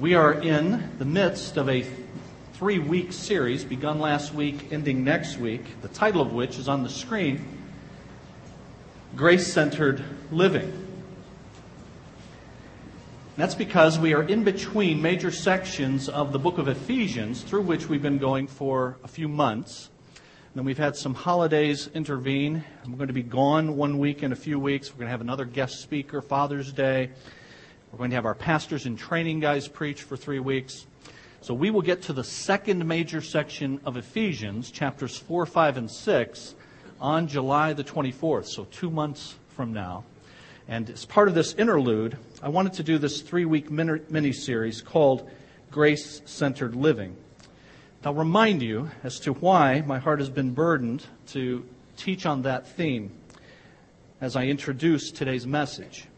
We are in the midst of a three week series begun last week, ending next week, the title of which is on the screen Grace Centered Living. That's because we are in between major sections of the book of Ephesians, through which we've been going for a few months. And then we've had some holidays intervene. I'm going to be gone one week in a few weeks. We're going to have another guest speaker, Father's Day. We're going to have our pastors and training guys preach for three weeks. So we will get to the second major section of Ephesians, chapters 4, 5, and 6, on July the 24th, so two months from now. And as part of this interlude, I wanted to do this three week mini series called Grace Centered Living. I'll remind you as to why my heart has been burdened to teach on that theme as I introduce today's message.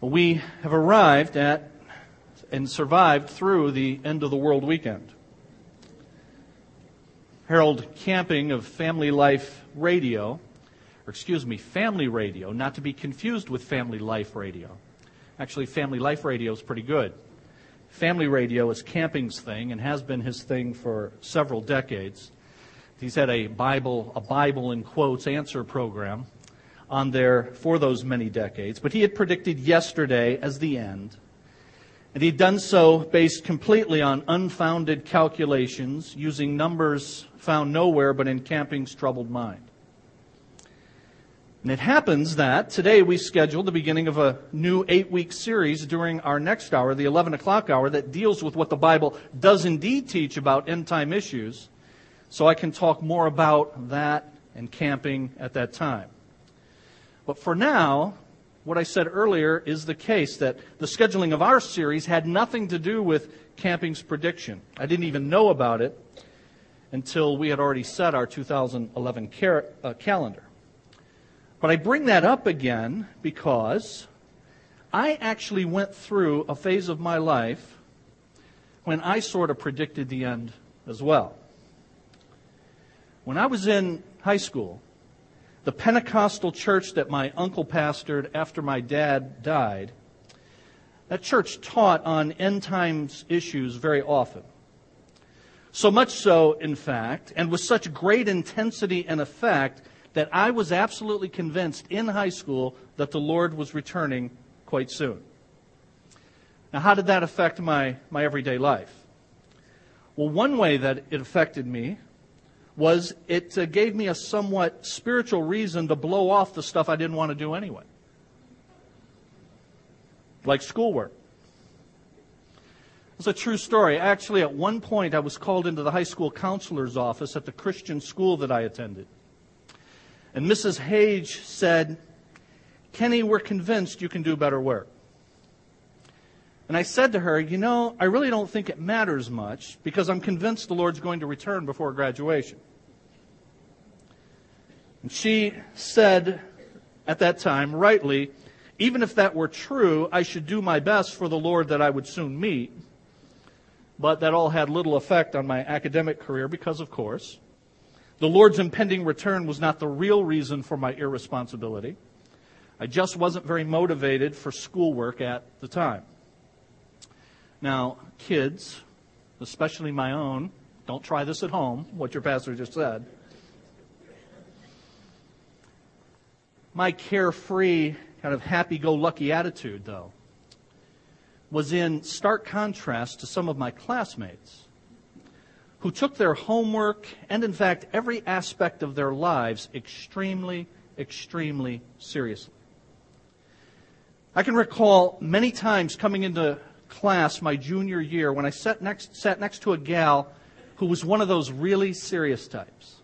We have arrived at and survived through the end of the world weekend. Harold Camping of Family Life Radio, or excuse me, Family Radio, not to be confused with Family Life Radio. Actually, Family Life Radio is pretty good. Family Radio is Camping's thing and has been his thing for several decades. He's had a Bible, a Bible in quotes answer program on there for those many decades, but he had predicted yesterday as the end. And he'd done so based completely on unfounded calculations, using numbers found nowhere but in Camping's troubled mind. And it happens that today we scheduled the beginning of a new eight week series during our next hour, the 11 o'clock hour, that deals with what the Bible does indeed teach about end time issues. So I can talk more about that and camping at that time. But for now, what I said earlier is the case that the scheduling of our series had nothing to do with camping's prediction. I didn't even know about it until we had already set our 2011 car- uh, calendar. But I bring that up again because I actually went through a phase of my life when I sort of predicted the end as well. When I was in high school, the Pentecostal church that my uncle pastored after my dad died, that church taught on end times issues very often. So much so, in fact, and with such great intensity and effect, that I was absolutely convinced in high school that the Lord was returning quite soon. Now, how did that affect my, my everyday life? Well, one way that it affected me was it uh, gave me a somewhat spiritual reason to blow off the stuff I didn't want to do anyway. Like schoolwork. It's a true story. Actually, at one point, I was called into the high school counselor's office at the Christian school that I attended. And Mrs. Hage said, Kenny, we're convinced you can do better work. And I said to her, You know, I really don't think it matters much because I'm convinced the Lord's going to return before graduation. She said at that time, rightly, even if that were true, I should do my best for the Lord that I would soon meet. But that all had little effect on my academic career because, of course, the Lord's impending return was not the real reason for my irresponsibility. I just wasn't very motivated for schoolwork at the time. Now, kids, especially my own, don't try this at home, what your pastor just said. My carefree, kind of happy go lucky attitude, though, was in stark contrast to some of my classmates who took their homework and, in fact, every aspect of their lives extremely, extremely seriously. I can recall many times coming into class my junior year when I sat next, sat next to a gal who was one of those really serious types.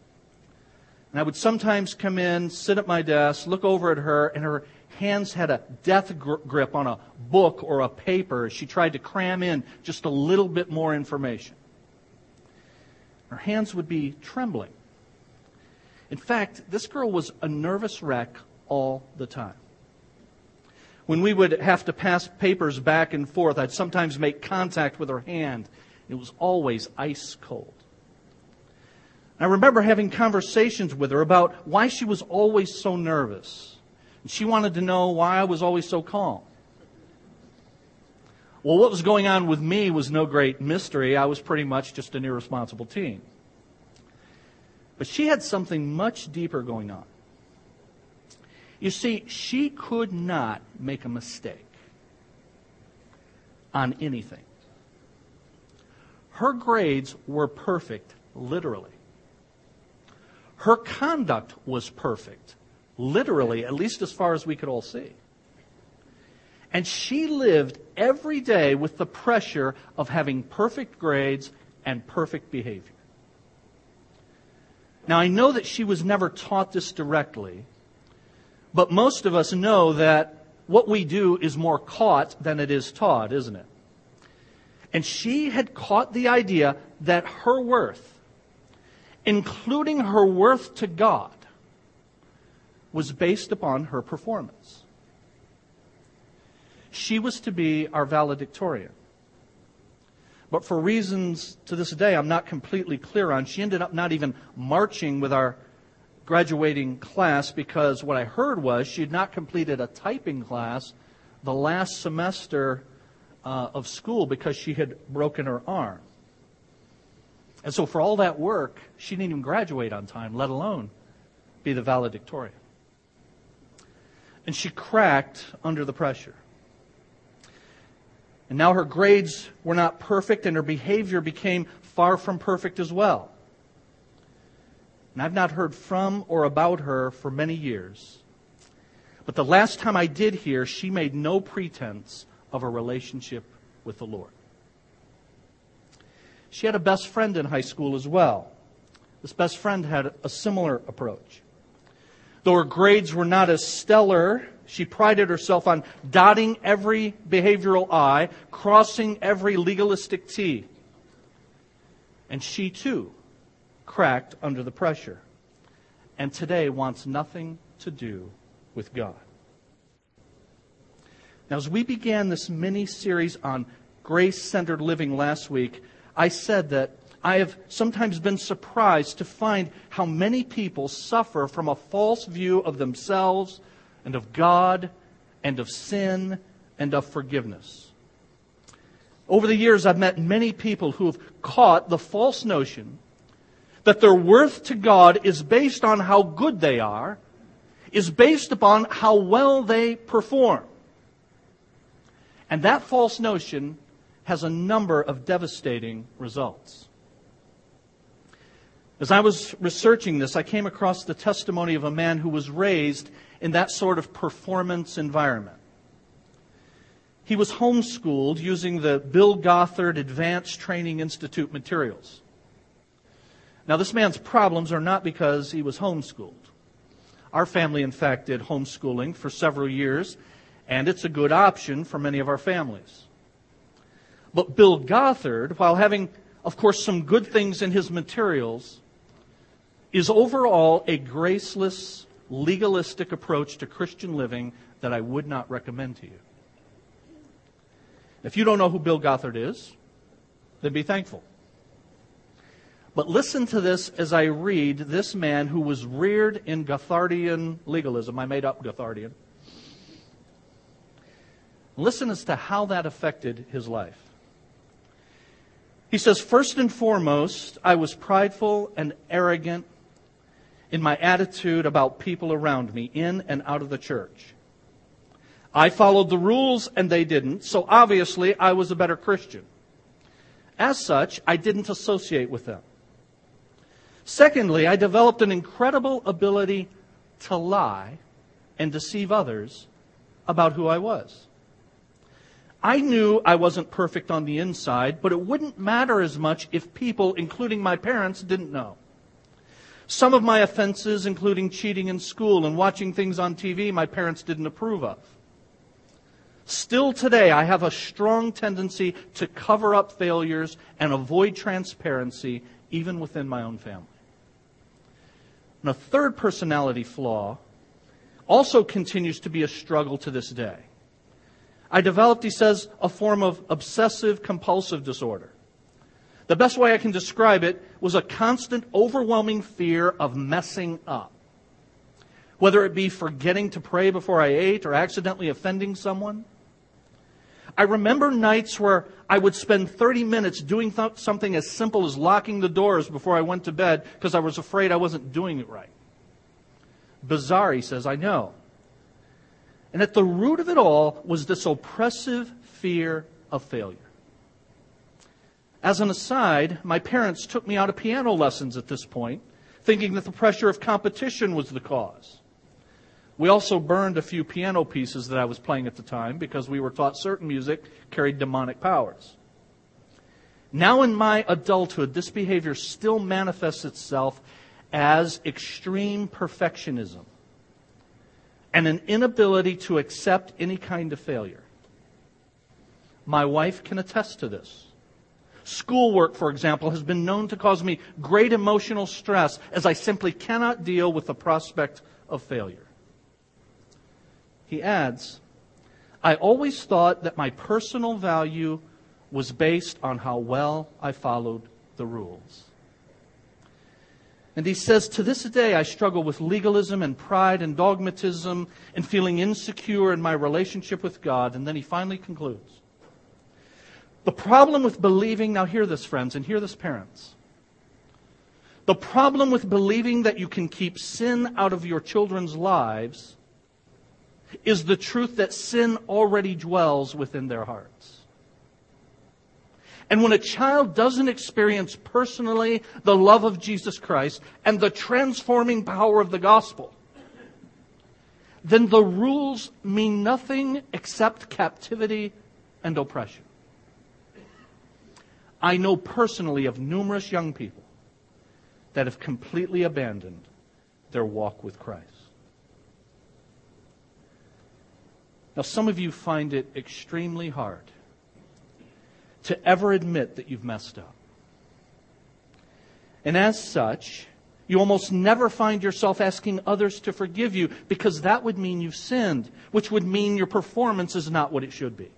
And I would sometimes come in, sit at my desk, look over at her, and her hands had a death grip on a book or a paper as she tried to cram in just a little bit more information. Her hands would be trembling. In fact, this girl was a nervous wreck all the time. When we would have to pass papers back and forth, I'd sometimes make contact with her hand. It was always ice cold. I remember having conversations with her about why she was always so nervous. And she wanted to know why I was always so calm. Well, what was going on with me was no great mystery. I was pretty much just an irresponsible teen. But she had something much deeper going on. You see, she could not make a mistake on anything. Her grades were perfect, literally. Her conduct was perfect, literally, at least as far as we could all see. And she lived every day with the pressure of having perfect grades and perfect behavior. Now, I know that she was never taught this directly, but most of us know that what we do is more caught than it is taught, isn't it? And she had caught the idea that her worth, including her worth to God, was based upon her performance. She was to be our valedictorian. But for reasons to this day I'm not completely clear on, she ended up not even marching with our graduating class because what I heard was she had not completed a typing class the last semester uh, of school because she had broken her arm. And so, for all that work, she didn't even graduate on time, let alone be the valedictorian. And she cracked under the pressure. And now her grades were not perfect, and her behavior became far from perfect as well. And I've not heard from or about her for many years. But the last time I did hear, she made no pretense of a relationship with the Lord. She had a best friend in high school as well. This best friend had a similar approach. Though her grades were not as stellar, she prided herself on dotting every behavioral I, crossing every legalistic T. And she too cracked under the pressure and today wants nothing to do with God. Now, as we began this mini series on grace centered living last week, I said that I have sometimes been surprised to find how many people suffer from a false view of themselves and of God and of sin and of forgiveness. Over the years, I've met many people who have caught the false notion that their worth to God is based on how good they are, is based upon how well they perform. And that false notion has a number of devastating results. As I was researching this, I came across the testimony of a man who was raised in that sort of performance environment. He was homeschooled using the Bill Gothard Advanced Training Institute materials. Now, this man's problems are not because he was homeschooled. Our family, in fact, did homeschooling for several years and it's a good option for many of our families. But Bill Gothard, while having, of course, some good things in his materials, is overall a graceless, legalistic approach to Christian living that I would not recommend to you. If you don't know who Bill Gothard is, then be thankful. But listen to this as I read this man who was reared in Gothardian legalism. I made up Gothardian. Listen as to how that affected his life. He says, First and foremost, I was prideful and arrogant in my attitude about people around me, in and out of the church. I followed the rules and they didn't, so obviously I was a better Christian. As such, I didn't associate with them. Secondly, I developed an incredible ability to lie and deceive others about who I was. I knew I wasn't perfect on the inside, but it wouldn't matter as much if people, including my parents, didn't know. Some of my offenses, including cheating in school and watching things on TV, my parents didn't approve of. Still today, I have a strong tendency to cover up failures and avoid transparency, even within my own family. And a third personality flaw also continues to be a struggle to this day. I developed, he says, a form of obsessive compulsive disorder. The best way I can describe it was a constant, overwhelming fear of messing up. Whether it be forgetting to pray before I ate or accidentally offending someone. I remember nights where I would spend 30 minutes doing th- something as simple as locking the doors before I went to bed because I was afraid I wasn't doing it right. Bizarre, he says, I know. And at the root of it all was this oppressive fear of failure. As an aside, my parents took me out of piano lessons at this point, thinking that the pressure of competition was the cause. We also burned a few piano pieces that I was playing at the time because we were taught certain music carried demonic powers. Now, in my adulthood, this behavior still manifests itself as extreme perfectionism and an inability to accept any kind of failure. My wife can attest to this. Schoolwork, for example, has been known to cause me great emotional stress as I simply cannot deal with the prospect of failure. He adds, I always thought that my personal value was based on how well I followed the rules. And he says, To this day, I struggle with legalism and pride and dogmatism and feeling insecure in my relationship with God. And then he finally concludes The problem with believing, now hear this, friends, and hear this, parents. The problem with believing that you can keep sin out of your children's lives is the truth that sin already dwells within their hearts. And when a child doesn't experience personally the love of Jesus Christ and the transforming power of the gospel, then the rules mean nothing except captivity and oppression. I know personally of numerous young people that have completely abandoned their walk with Christ. Now, some of you find it extremely hard to ever admit that you've messed up. And as such, you almost never find yourself asking others to forgive you because that would mean you've sinned, which would mean your performance is not what it should be.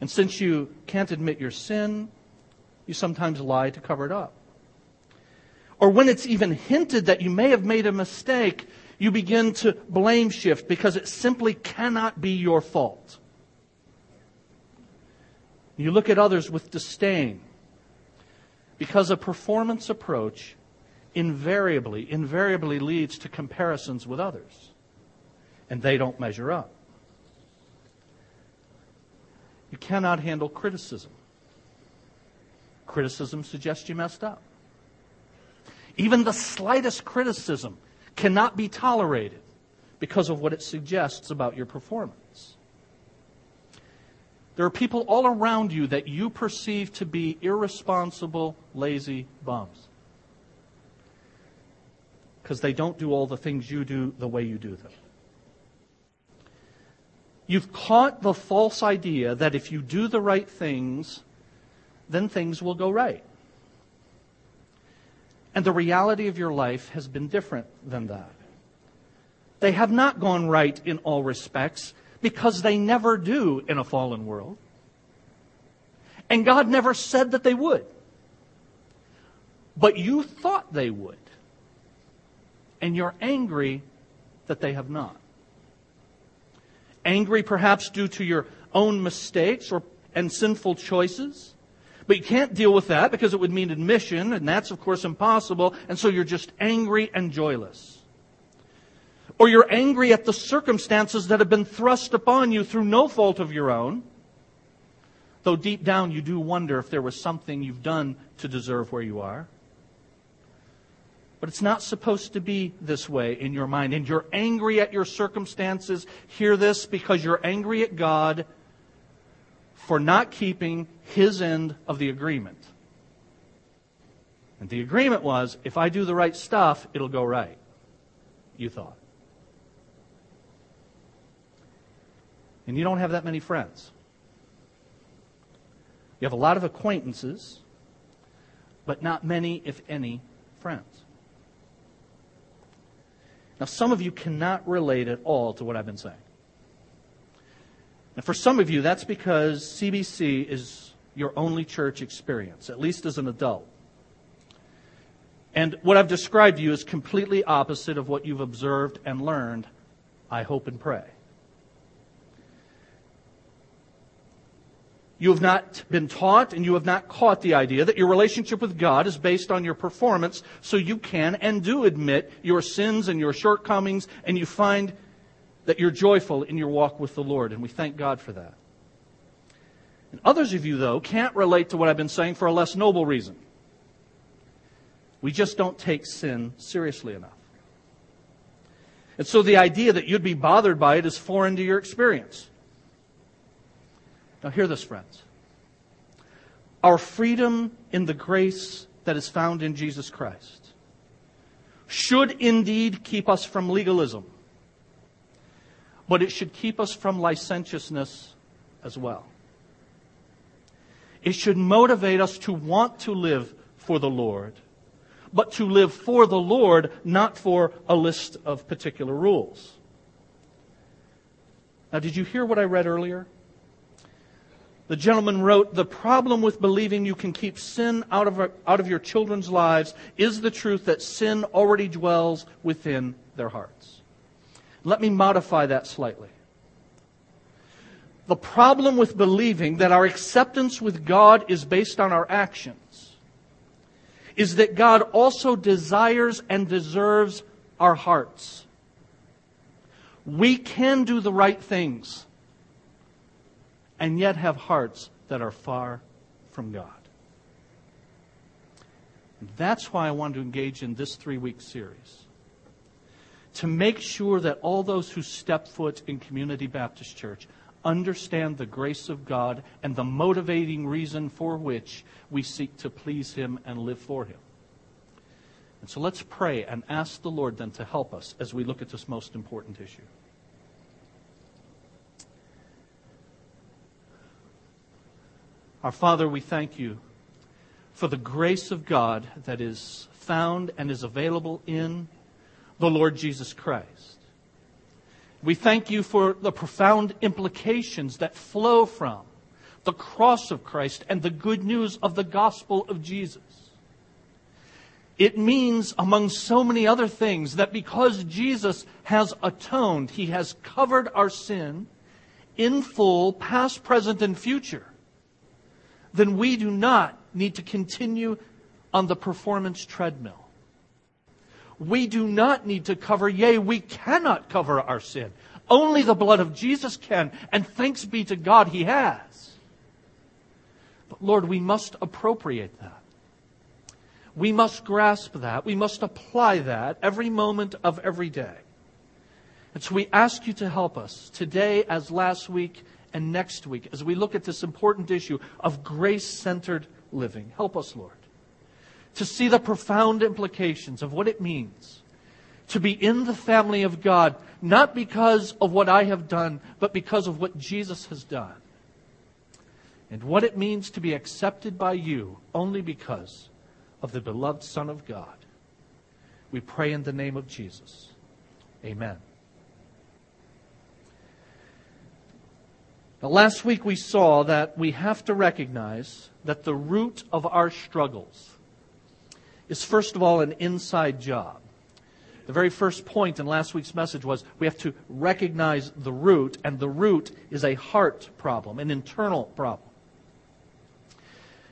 And since you can't admit your sin, you sometimes lie to cover it up. Or when it's even hinted that you may have made a mistake, you begin to blame shift because it simply cannot be your fault. You look at others with disdain because a performance approach invariably, invariably leads to comparisons with others, and they don't measure up. You cannot handle criticism. Criticism suggests you messed up. Even the slightest criticism cannot be tolerated because of what it suggests about your performance. There are people all around you that you perceive to be irresponsible, lazy bums. Because they don't do all the things you do the way you do them. You've caught the false idea that if you do the right things, then things will go right. And the reality of your life has been different than that. They have not gone right in all respects because they never do in a fallen world. And God never said that they would. But you thought they would. And you're angry that they have not. Angry perhaps due to your own mistakes or, and sinful choices. But you can't deal with that because it would mean admission, and that's, of course, impossible. And so you're just angry and joyless or you're angry at the circumstances that have been thrust upon you through no fault of your own. Though deep down you do wonder if there was something you've done to deserve where you are. But it's not supposed to be this way in your mind. And you're angry at your circumstances. Hear this because you're angry at God for not keeping his end of the agreement. And the agreement was if I do the right stuff, it'll go right. You thought. And you don't have that many friends. You have a lot of acquaintances, but not many, if any, friends. Now, some of you cannot relate at all to what I've been saying. And for some of you, that's because CBC is your only church experience, at least as an adult. And what I've described to you is completely opposite of what you've observed and learned, I hope and pray. You have not been taught and you have not caught the idea that your relationship with God is based on your performance, so you can and do admit your sins and your shortcomings, and you find that you're joyful in your walk with the Lord, and we thank God for that. And others of you, though, can't relate to what I've been saying for a less noble reason. We just don't take sin seriously enough. And so the idea that you'd be bothered by it is foreign to your experience. Now, hear this, friends. Our freedom in the grace that is found in Jesus Christ should indeed keep us from legalism, but it should keep us from licentiousness as well. It should motivate us to want to live for the Lord, but to live for the Lord, not for a list of particular rules. Now, did you hear what I read earlier? The gentleman wrote, The problem with believing you can keep sin out of, out of your children's lives is the truth that sin already dwells within their hearts. Let me modify that slightly. The problem with believing that our acceptance with God is based on our actions is that God also desires and deserves our hearts. We can do the right things and yet have hearts that are far from God. That's why I want to engage in this three week series. To make sure that all those who step foot in Community Baptist Church understand the grace of God and the motivating reason for which we seek to please Him and live for Him. And so let's pray and ask the Lord then to help us as we look at this most important issue. Our Father, we thank you for the grace of God that is found and is available in the Lord Jesus Christ. We thank you for the profound implications that flow from the cross of Christ and the good news of the gospel of Jesus. It means, among so many other things, that because Jesus has atoned, he has covered our sin in full, past, present, and future then we do not need to continue on the performance treadmill. We do not need to cover, yea, we cannot cover our sin. Only the blood of Jesus can, and thanks be to God, He has. But Lord, we must appropriate that. We must grasp that. We must apply that every moment of every day. And so we ask you to help us today, as last week, and next week as we look at this important issue of grace centered living. Help us, Lord, to see the profound implications of what it means to be in the family of God, not because of what I have done, but because of what Jesus has done. And what it means to be accepted by you only because of the beloved Son of God. We pray in the name of Jesus. Amen. Now, last week we saw that we have to recognize that the root of our struggles is, first of all, an inside job. The very first point in last week's message was we have to recognize the root, and the root is a heart problem, an internal problem.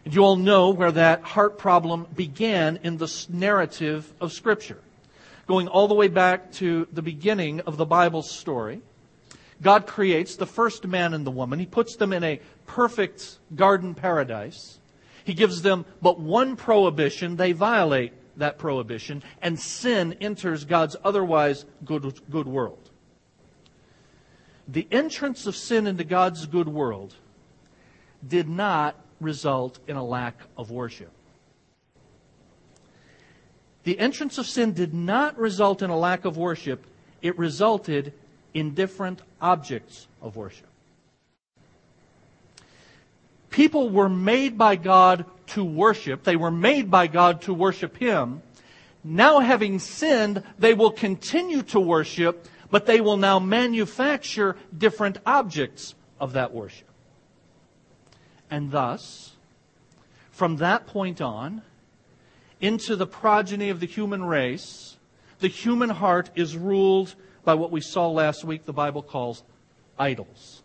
And you all know where that heart problem began in the narrative of Scripture, going all the way back to the beginning of the Bible story God creates the first man and the woman. He puts them in a perfect garden paradise. He gives them but one prohibition. They violate that prohibition, and sin enters God's otherwise good, good world. The entrance of sin into God's good world did not result in a lack of worship. The entrance of sin did not result in a lack of worship, it resulted in different objects of worship. People were made by God to worship. They were made by God to worship Him. Now, having sinned, they will continue to worship, but they will now manufacture different objects of that worship. And thus, from that point on, into the progeny of the human race, the human heart is ruled by what we saw last week the Bible calls idols.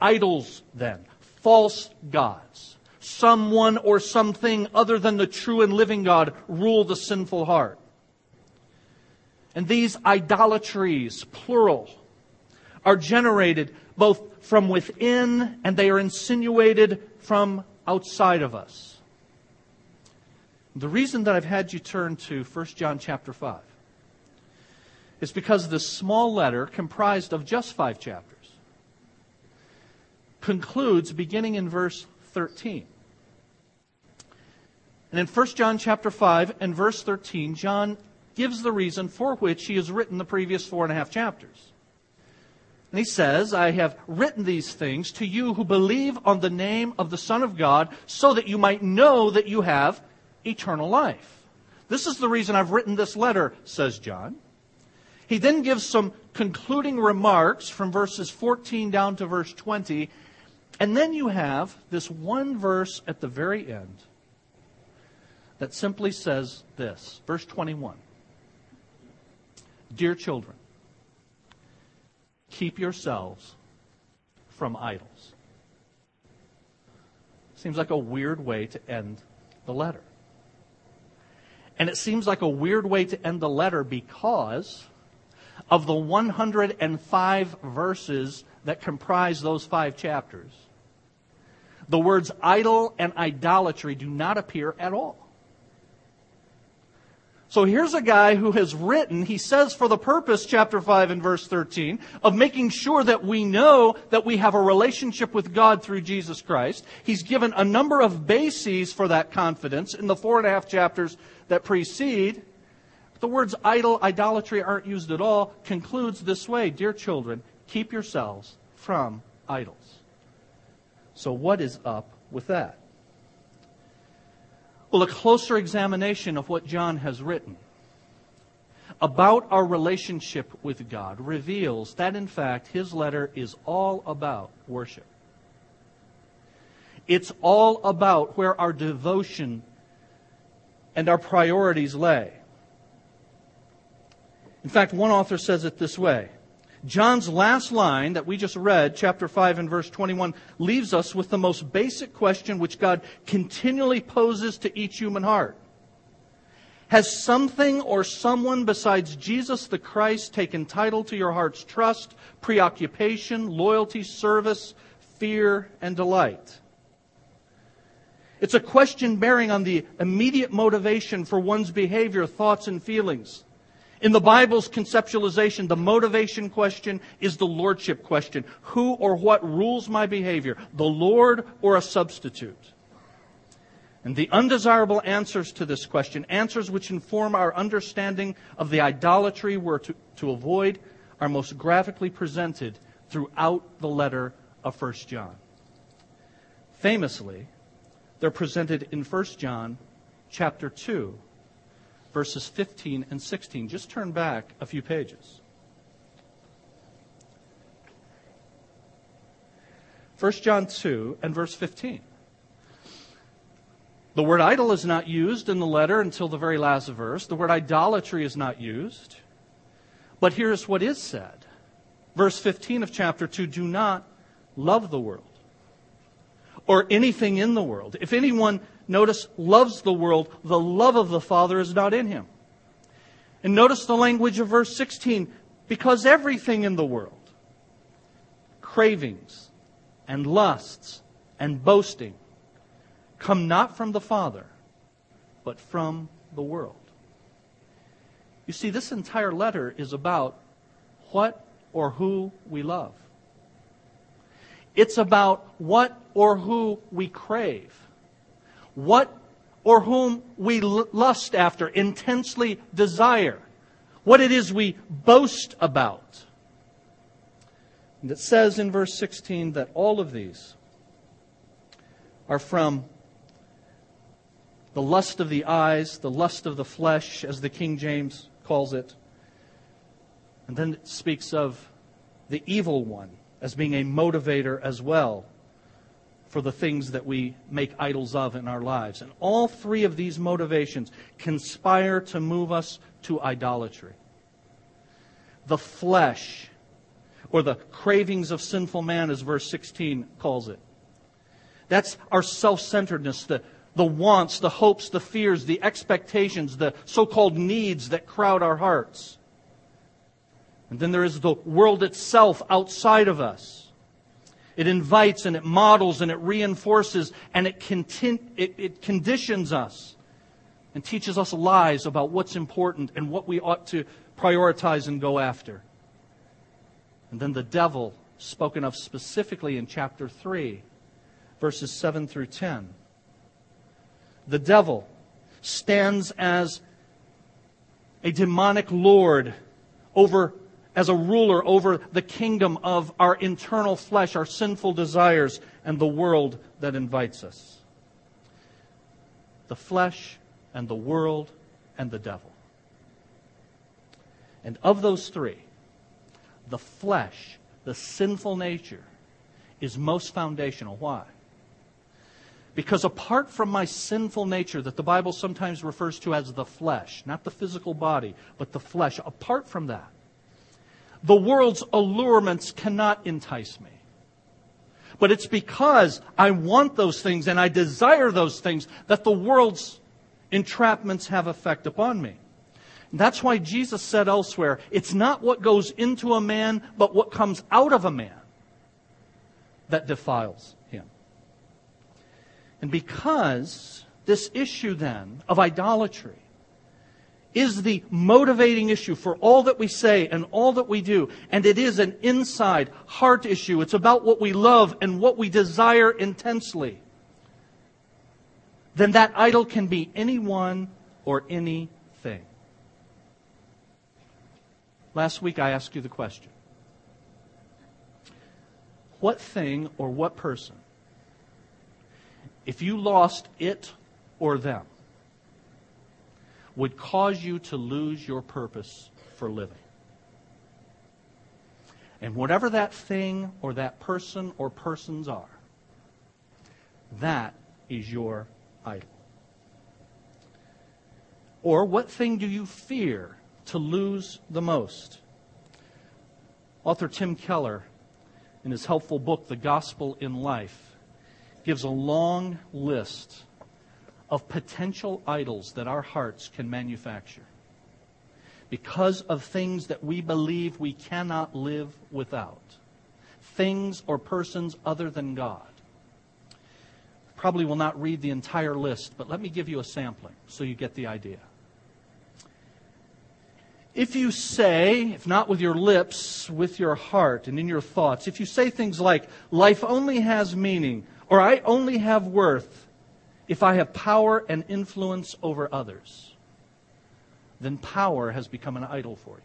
Idols, then, false gods. Someone or something other than the true and living God rule the sinful heart. And these idolatries, plural, are generated both from within and they are insinuated from outside of us. The reason that I've had you turn to 1 John chapter 5 is because this small letter, comprised of just five chapters, concludes beginning in verse 13. And in 1 John chapter 5 and verse 13, John gives the reason for which he has written the previous four and a half chapters. And he says, I have written these things to you who believe on the name of the Son of God, so that you might know that you have eternal life. This is the reason I've written this letter, says John. He then gives some concluding remarks from verses 14 down to verse 20. And then you have this one verse at the very end that simply says this verse 21 Dear children, keep yourselves from idols. Seems like a weird way to end the letter. And it seems like a weird way to end the letter because of the 105 verses that comprise those five chapters. The words idol and idolatry do not appear at all. So here's a guy who has written, he says for the purpose, chapter 5 and verse 13, of making sure that we know that we have a relationship with God through Jesus Christ. He's given a number of bases for that confidence in the four and a half chapters that precede. The words idol, idolatry aren't used at all, concludes this way Dear children, keep yourselves from idols. So, what is up with that? Well, a closer examination of what John has written about our relationship with God reveals that, in fact, his letter is all about worship. It's all about where our devotion and our priorities lay. In fact, one author says it this way John's last line that we just read, chapter 5 and verse 21, leaves us with the most basic question which God continually poses to each human heart. Has something or someone besides Jesus the Christ taken title to your heart's trust, preoccupation, loyalty, service, fear, and delight? It's a question bearing on the immediate motivation for one's behavior, thoughts, and feelings. In the Bible's conceptualization, the motivation question is the lordship question. Who or what rules my behavior? The Lord or a substitute? And the undesirable answers to this question, answers which inform our understanding of the idolatry we're to, to avoid, are most graphically presented throughout the letter of 1 John. Famously, they're presented in 1 John chapter 2, verses 15 and 16. Just turn back a few pages. 1 John 2 and verse 15. The word idol is not used in the letter until the very last verse. The word idolatry is not used. But here's what is said. Verse 15 of chapter 2 Do not love the world or anything in the world. If anyone notice, loves the world, the love of the Father is not in him. And notice the language of verse 16 because everything in the world, cravings and lusts and boasting, come not from the Father, but from the world. You see, this entire letter is about what or who we love. It's about what or who we crave what or whom we lust after, intensely desire, what it is we boast about. And it says in verse 16 that all of these are from the lust of the eyes, the lust of the flesh, as the King James calls it. And then it speaks of the evil one as being a motivator as well for the things that we make idols of in our lives. And all three of these motivations conspire to move us to idolatry. The flesh, or the cravings of sinful man, as verse 16 calls it, That's our self centeredness, the, the wants, the hopes, the fears, the expectations, the so called needs that crowd our hearts. And then there is the world itself outside of us. It invites and it models and it reinforces and it, contin- it, it conditions us and teaches us lies about what's important and what we ought to prioritize and go after. And then the devil, spoken of specifically in chapter 3, verses 7 through 10. The devil stands as a demonic lord over as a ruler over the kingdom of our internal flesh, our sinful desires, and the world that invites us. The flesh and the world and the devil. And of those three, the flesh, the sinful nature, is most foundational. Why? Because apart from my sinful nature, that the Bible sometimes refers to as the flesh, not the physical body, but the flesh, apart from that, the world's allurements cannot entice me. But it's because I want those things and I desire those things that the world's entrapments have effect upon me. That's why Jesus said elsewhere, it's not what goes into a man, but what comes out of a man that defiles him. And because this issue then of idolatry is the motivating issue for all that we say and all that we do, and it is an inside heart issue. It's about what we love and what we desire intensely then that idol can be anyone or anything. Last week I asked you the question What thing or what person, if you lost it or them, would cause you to lose your purpose for living? And whatever that thing or that person or persons are, that is your idol? Or what thing do you fear to lose the most? Author Tim Keller, in his helpful book, The Gospel in Life, gives a long list of potential idols that our hearts can manufacture. Because of things that we believe we cannot live without, things or persons other than God. Probably will not read the entire list, but let me give you a sampling so you get the idea. If you say, if not with your lips, with your heart and in your thoughts, if you say things like, life only has meaning, or I only have worth if I have power and influence over others, then power has become an idol for you.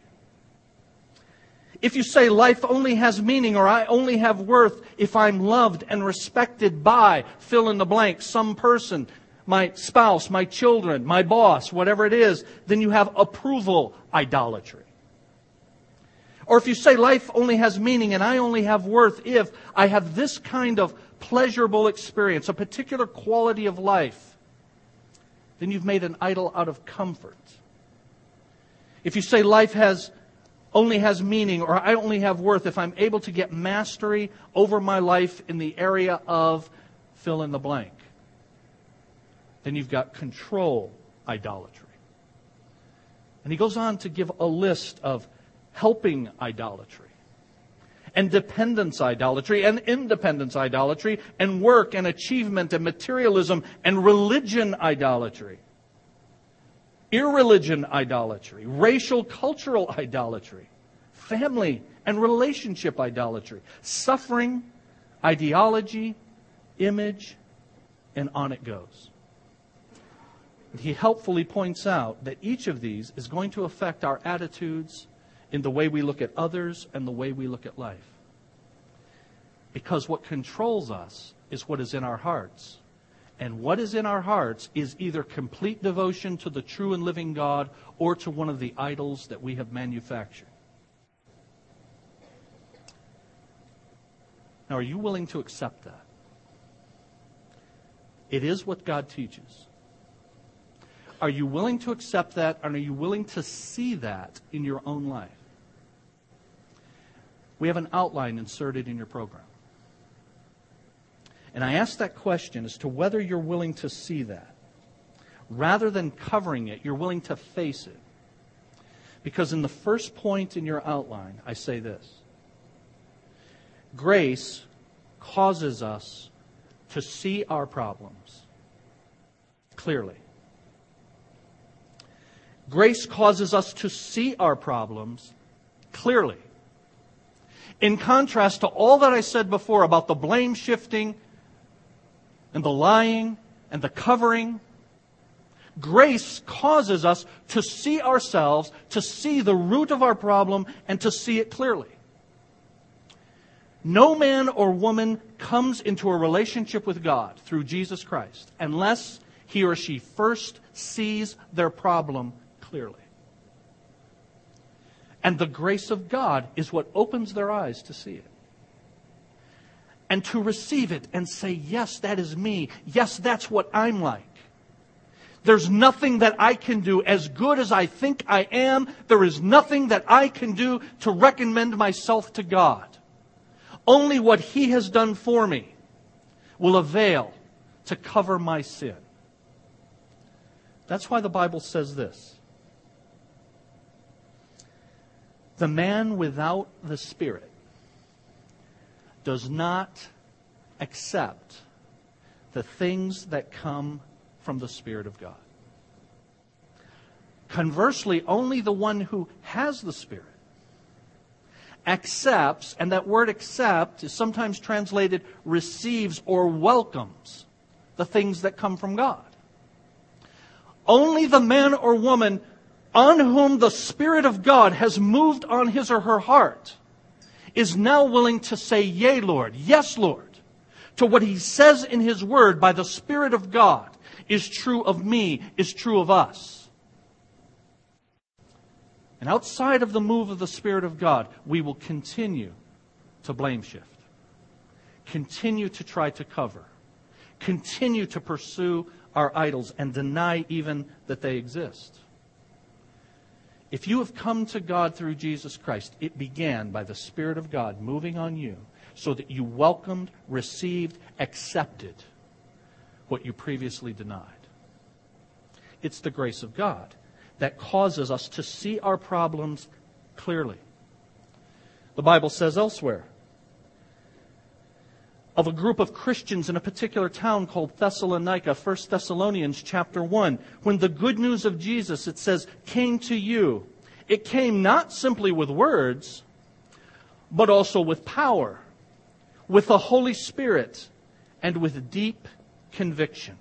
If you say life only has meaning or I only have worth if I'm loved and respected by, fill in the blank, some person, my spouse, my children, my boss, whatever it is, then you have approval idolatry. Or if you say life only has meaning and I only have worth if I have this kind of pleasurable experience, a particular quality of life, then you've made an idol out of comfort. If you say life has only has meaning or I only have worth if I'm able to get mastery over my life in the area of fill in the blank. Then you've got control idolatry. And he goes on to give a list of helping idolatry and dependence idolatry and independence idolatry and work and achievement and materialism and religion idolatry irreligion idolatry, racial cultural idolatry, family and relationship idolatry, suffering, ideology, image, and on it goes. He helpfully points out that each of these is going to affect our attitudes in the way we look at others and the way we look at life. Because what controls us is what is in our hearts. And what is in our hearts is either complete devotion to the true and living God or to one of the idols that we have manufactured. Now, are you willing to accept that? It is what God teaches. Are you willing to accept that, and are you willing to see that in your own life? We have an outline inserted in your program. And I ask that question as to whether you're willing to see that. Rather than covering it, you're willing to face it. Because in the first point in your outline, I say this grace causes us to see our problems clearly. Grace causes us to see our problems clearly. In contrast to all that I said before about the blame shifting and the lying and the covering, grace causes us to see ourselves, to see the root of our problem, and to see it clearly. No man or woman comes into a relationship with God through Jesus Christ unless he or she first sees their problem clearly. And the grace of God is what opens their eyes to see it. And to receive it and say, yes, that is me. Yes, that's what I'm like. There's nothing that I can do as good as I think I am. There is nothing that I can do to recommend myself to God. Only what He has done for me will avail to cover my sin. That's why the Bible says this The man without the Spirit does not accept the things that come from the Spirit of God. Conversely, only the one who has the Spirit accepts, and that word accept is sometimes translated receives or welcomes the things that come from God. Only the man or woman on whom the Spirit of God has moved on his or her heart is now willing to say, Yea, Lord, yes, Lord, to what he says in his word by the Spirit of God is true of me, is true of us. And outside of the move of the Spirit of God, we will continue to blame shift, continue to try to cover, continue to pursue our idols and deny even that they exist. If you have come to God through Jesus Christ, it began by the Spirit of God moving on you so that you welcomed, received, accepted what you previously denied. It's the grace of God that causes us to see our problems clearly. The Bible says elsewhere of a group of Christians in a particular town called Thessalonica, 1 Thessalonians chapter 1. When the good news of Jesus, it says, came to you, it came not simply with words, but also with power, with the Holy Spirit, and with deep conviction.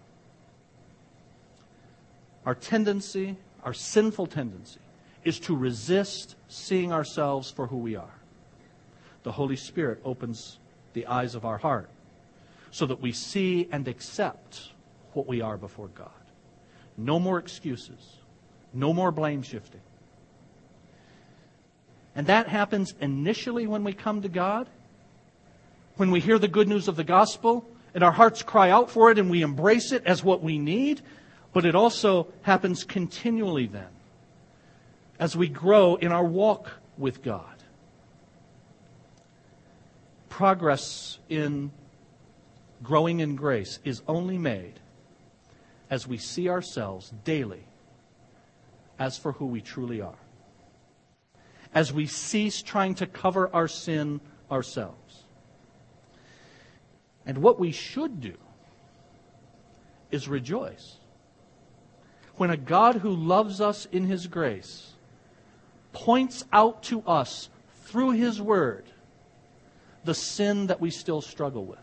Our tendency our sinful tendency is to resist seeing ourselves for who we are. The Holy Spirit opens the eyes of our heart so that we see and accept what we are before God. No more excuses, no more blame shifting. And that happens initially when we come to God, when we hear the good news of the gospel, and our hearts cry out for it and we embrace it as what we need. But it also happens continually then as we grow in our walk with God. Progress in growing in grace is only made as we see ourselves daily as for who we truly are. As we cease trying to cover our sin ourselves. And what we should do is rejoice when a God who loves us in His grace points out to us through His Word the sin that we still struggle with.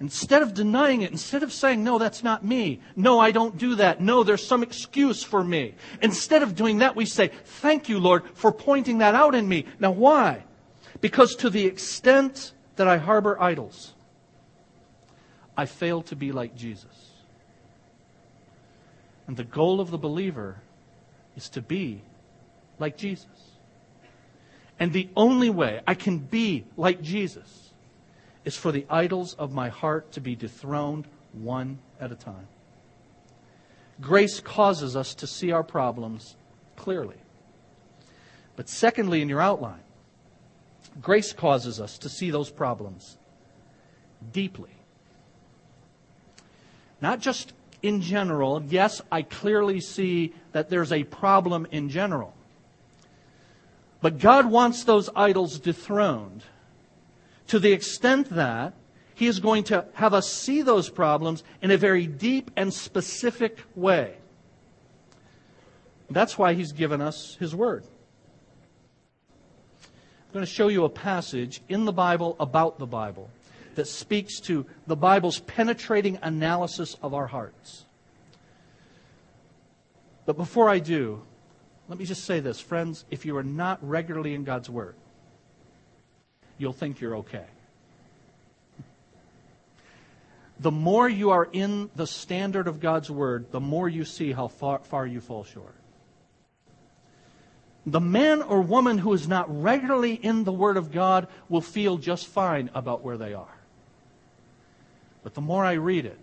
Instead of denying it, instead of saying, no, that's not me. No, I don't do that. No, there's some excuse for me. Instead of doing that, we say, thank you, Lord, for pointing that out in me. Now, why? Because to the extent that I harbor idols, I fail to be like Jesus. And the goal of the believer is to be like Jesus. And the only way I can be like Jesus is for the idols of my heart to be dethroned one at a time. Grace causes us to see our problems clearly. But secondly, in your outline, grace causes us to see those problems deeply. Not just in general. Yes, I clearly see that there's a problem in general. But God wants those idols dethroned to the extent that He is going to have us see those problems in a very deep and specific way. That's why He's given us His Word. I'm going to show you a passage in the Bible about the Bible that speaks to the Bible's penetrating analysis of our hearts. But before I do, let me just say this, friends, if you are not regularly in God's Word, you'll think you're okay. The more you are in the standard of God's Word, the more you see how far, far you fall short. The man or woman who is not regularly in the Word of God will feel just fine about where they are. But the more I read it,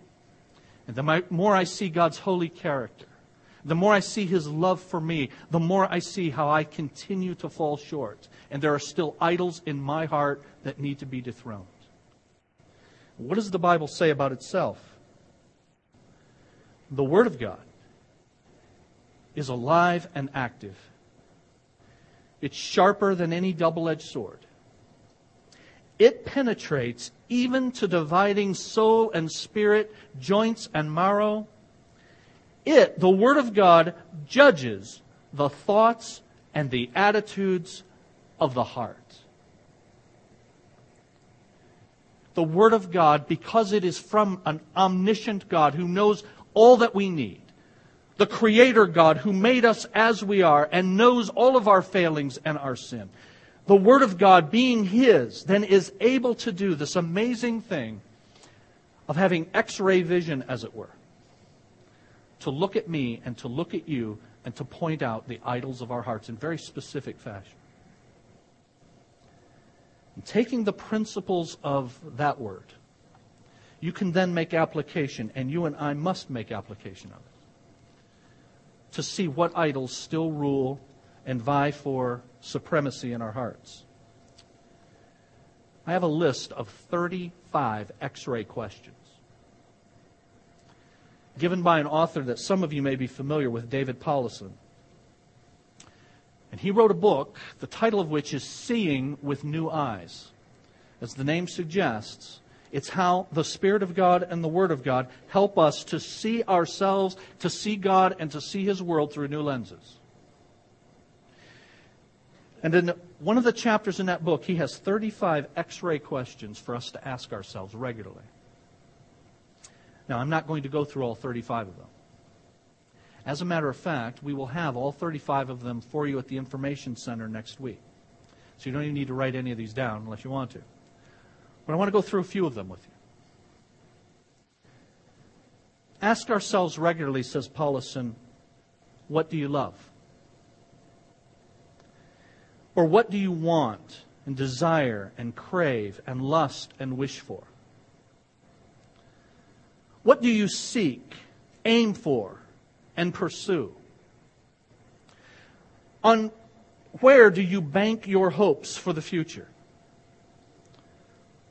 and the more I see God's holy character, the more I see his love for me, the more I see how I continue to fall short. And there are still idols in my heart that need to be dethroned. What does the Bible say about itself? The Word of God is alive and active. It's sharper than any double edged sword. It penetrates even to dividing soul and spirit, joints and marrow it, the Word of God, judges the thoughts and the attitudes of the heart. The Word of God, because it is from an omniscient God who knows all that we need, the Creator God who made us as we are and knows all of our failings and our sin. The Word of God, being His, then is able to do this amazing thing of having x ray vision, as it were to look at me and to look at you and to point out the idols of our hearts in very specific fashion. And taking the principles of that word, you can then make application, and you and I must make application of it, to see what idols still rule and vie for supremacy in our hearts. I have a list of 35 x ray questions given by an author that some of you may be familiar with, David Powlison. And he wrote a book, the title of which is Seeing with New Eyes. As the name suggests, it's how the Spirit of God and the Word of God help us to see ourselves, to see God, and to see His world through new lenses. And in one of the chapters in that book, he has 35 x ray questions for us to ask ourselves regularly. Now, I'm not going to go through all 35 of them. As a matter of fact, we will have all 35 of them for you at the Information Center next week. So you don't even need to write any of these down unless you want to. But I want to go through a few of them with you. Ask ourselves regularly, says Powlison, what do you love? Or what do you want and desire and crave and lust and wish for? What do you seek, aim for, and pursue? On where do you bank your hopes for the future?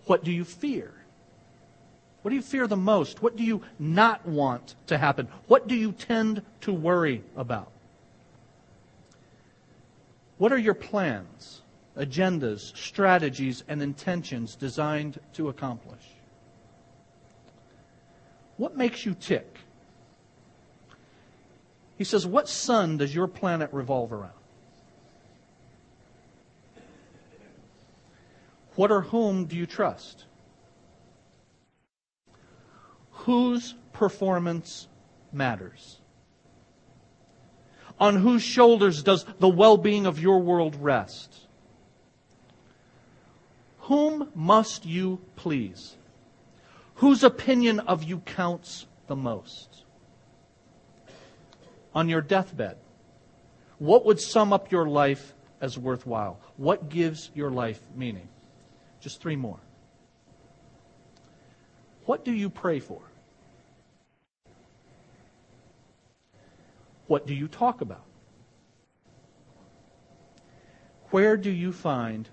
What do you fear? What do you fear the most? What do you not want to happen? What do you tend to worry about? What are your plans, agendas, strategies, and intentions designed to accomplish? What makes you tick? He says, What sun does your planet revolve around? What or whom do you trust? Whose performance matters? On whose shoulders does the well being of your world rest? Whom must you please? Whose opinion of you counts the most? On your deathbed, what would sum up your life as worthwhile? What gives your life meaning? Just three more. What do you pray for? What do you talk about? Where do you find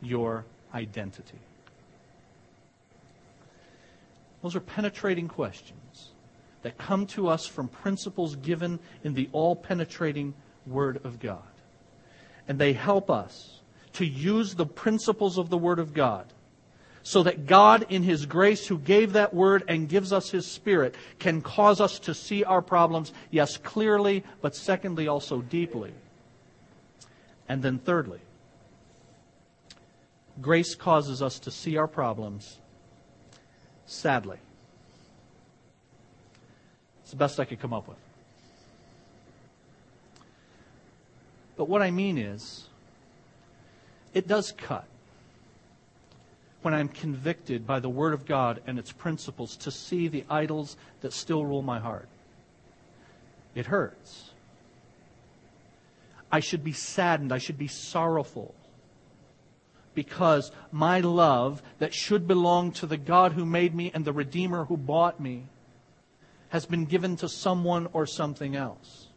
your identity? Those are penetrating questions that come to us from principles given in the all penetrating Word of God. And they help us to use the principles of the Word of God so that God, in His grace, who gave that Word and gives us His Spirit, can cause us to see our problems, yes, clearly, but secondly, also deeply. And then thirdly, grace causes us to see our problems sadly. It's the best I could come up with. But what I mean is, it does cut when I'm convicted by the Word of God and its principles to see the idols that still rule my heart. It hurts. I should be saddened. I should be sorrowful. Because my love that should belong to the God who made me and the Redeemer who bought me has been given to someone or something else.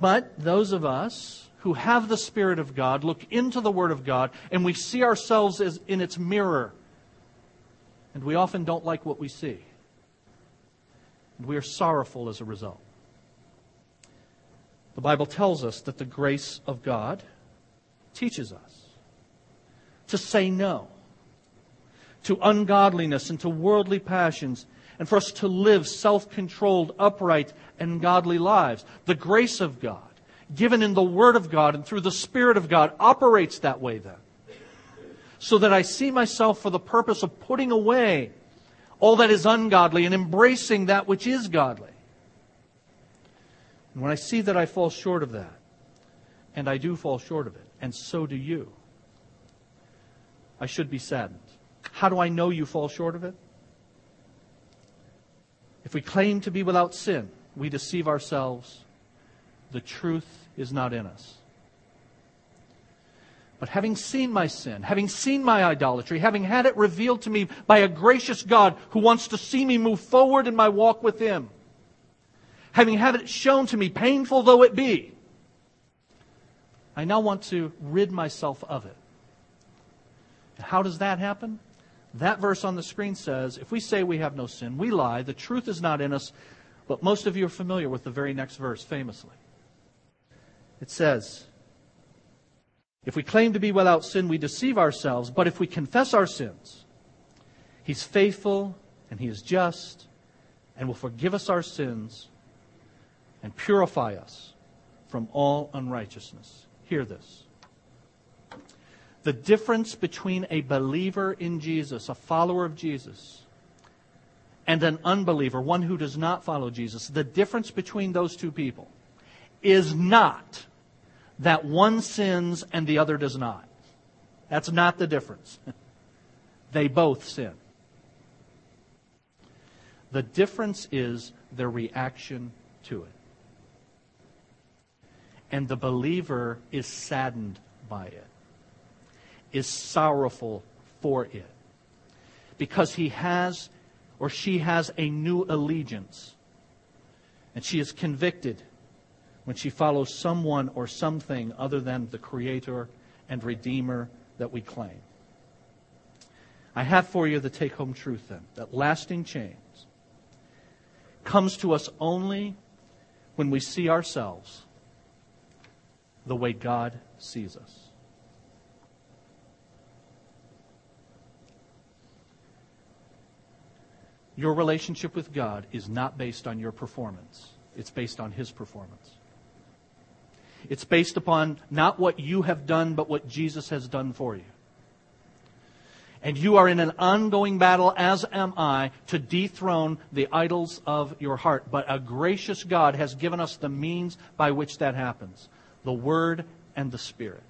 But those of us who have the Spirit of God look into the Word of God and we see ourselves as in its mirror. And we often don't like what we see. And we are sorrowful as a result. The Bible tells us that the grace of God teaches us to say no to ungodliness and to worldly passions, and for us to live self controlled, upright, and godly lives. The grace of God, given in the Word of God and through the Spirit of God, operates that way then. So that I see myself for the purpose of putting away all that is ungodly and embracing that which is godly. And when I see that I fall short of that, and I do fall short of it, and so do you, I should be saddened. How do I know you fall short of it? If we claim to be without sin, we deceive ourselves. The truth is not in us. But having seen my sin, having seen my idolatry, having had it revealed to me by a gracious God who wants to see me move forward in my walk with Him, having had it shown to me, painful though it be, I now want to rid myself of it. How does that happen? That verse on the screen says, if we say we have no sin, we lie. The truth is not in us. But most of you are familiar with the very next verse, famously. It says, if we claim to be without sin, we deceive ourselves. But if we confess our sins, He's faithful and He is just and will forgive us our sins and purify us from all unrighteousness. Hear this. The difference between a believer in Jesus, a follower of Jesus, and an unbeliever, one who does not follow Jesus, the difference between those two people is not that one sins and the other does not. That's not the difference. they both sin. The difference is their reaction to it and the believer is saddened by it, is sorrowful for it, because he has or she has a new allegiance, and she is convicted when she follows someone or something other than the Creator and Redeemer that we claim. I have for you the take home truth then that lasting change comes to us only when we see ourselves the way God sees us. Your relationship with God is not based on your performance. It's based on His performance. It's based upon not what you have done, but what Jesus has done for you. And you are in an ongoing battle, as am I, to dethrone the idols of your heart. But a gracious God has given us the means by which that happens the Word and the Spirit.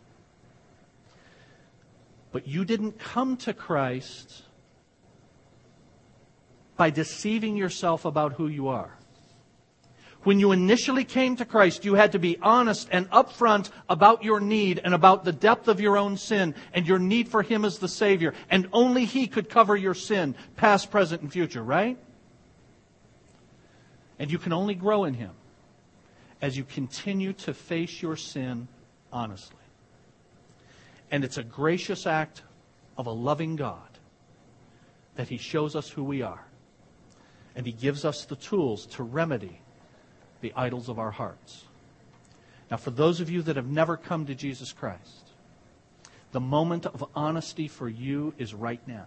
But you didn't come to Christ by deceiving yourself about who you are. When you initially came to Christ, you had to be honest and upfront about your need and about the depth of your own sin and your need for Him as the Savior. And only He could cover your sin, past, present, and future, right? And you can only grow in Him as you continue to face your sin honestly. And it's a gracious act of a loving God that He shows us who we are. And He gives us the tools to remedy the idols of our hearts. Now, for those of you that have never come to Jesus Christ, the moment of honesty for you is right now.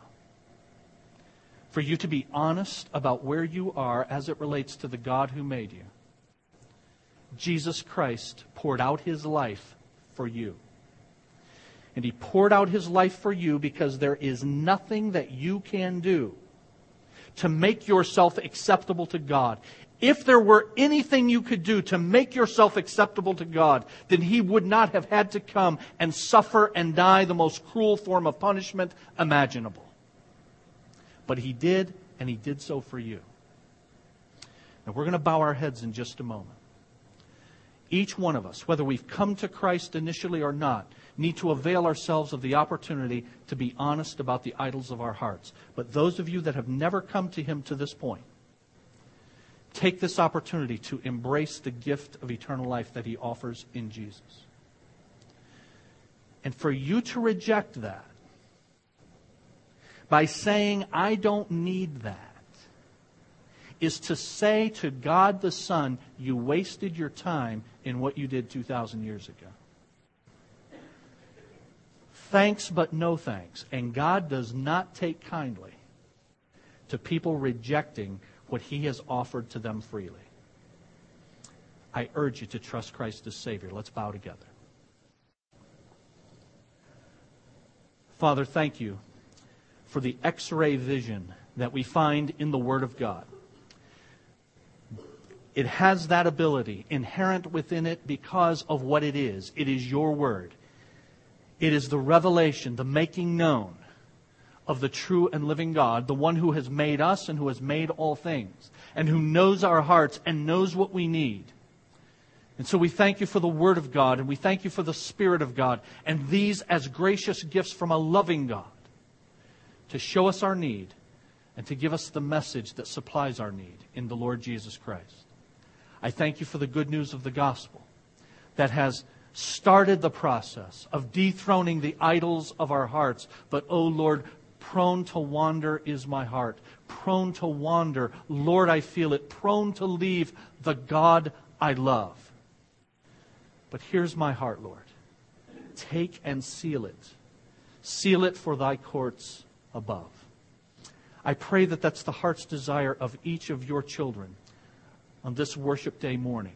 For you to be honest about where you are as it relates to the God who made you. Jesus Christ poured out his life for you. And he poured out his life for you because there is nothing that you can do to make yourself acceptable to God. If there were anything you could do to make yourself acceptable to God, then He would not have had to come and suffer and die the most cruel form of punishment imaginable. But He did, and He did so for you. Now, we're going to bow our heads in just a moment. Each one of us, whether we've come to Christ initially or not, need to avail ourselves of the opportunity to be honest about the idols of our hearts. But those of you that have never come to Him to this point, take this opportunity to embrace the gift of eternal life that He offers in Jesus. And for you to reject that by saying, I don't need that, is to say to God the Son, You wasted your time in what you did 2,000 years ago. Thanks, but no thanks. And God does not take kindly to people rejecting what he has offered to them freely. I urge you to trust Christ as Savior. Let's bow together. Father, thank you for the x ray vision that we find in the Word of God. It has that ability inherent within it because of what it is. It is your Word, it is the revelation, the making known of the true and living God, the one who has made us and who has made all things, and who knows our hearts and knows what we need. And so we thank you for the Word of God, and we thank you for the Spirit of God, and these as gracious gifts from a loving God to show us our need and to give us the message that supplies our need in the Lord Jesus Christ. I thank you for the good news of the gospel that has started the process of dethroning the idols of our hearts. But, oh Lord, Prone to wander is my heart. Prone to wander. Lord, I feel it. Prone to leave the God I love. But here's my heart, Lord. Take and seal it. Seal it for thy courts above. I pray that that's the heart's desire of each of your children on this worship day morning.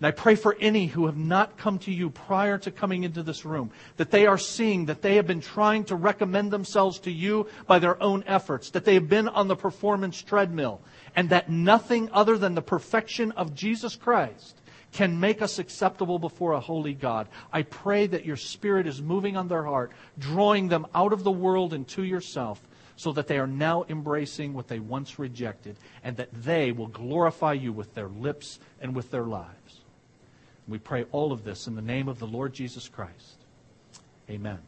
And I pray for any who have not come to you prior to coming into this room, that they are seeing that they have been trying to recommend themselves to you by their own efforts, that they have been on the performance treadmill, and that nothing other than the perfection of Jesus Christ can make us acceptable before a holy God. I pray that your Spirit is moving on their heart, drawing them out of the world and to yourself, so that they are now embracing what they once rejected, and that they will glorify you with their lips and with their lives. We pray all of this in the name of the Lord Jesus Christ. Amen.